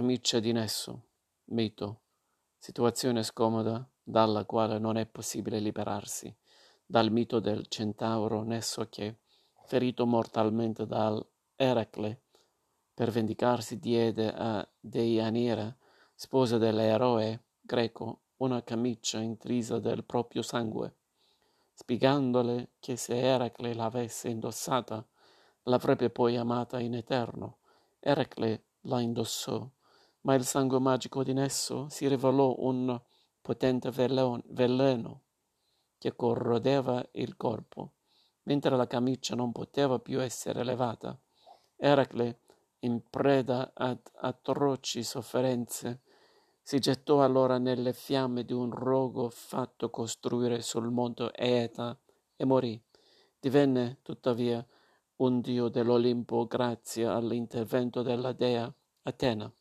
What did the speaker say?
camicia di Nesso, mito, situazione scomoda dalla quale non è possibile liberarsi, dal mito del centauro Nesso che, ferito mortalmente dal Eracle, per vendicarsi diede a Deianira, sposa dell'eroe greco, una camicia intrisa del proprio sangue, spiegandole che se Eracle l'avesse indossata, l'avrebbe poi amata in eterno. Eracle la indossò, ma il sangue magico di Nesso si rivelò un potente veleno che corrodeva il corpo, mentre la camicia non poteva più essere levata. Eracle in preda ad atroci sofferenze, si gettò allora nelle fiamme di un rogo fatto costruire sul monte Eta e morì. Divenne, tuttavia, un dio dell'Olimpo grazie all'intervento della dea Atena.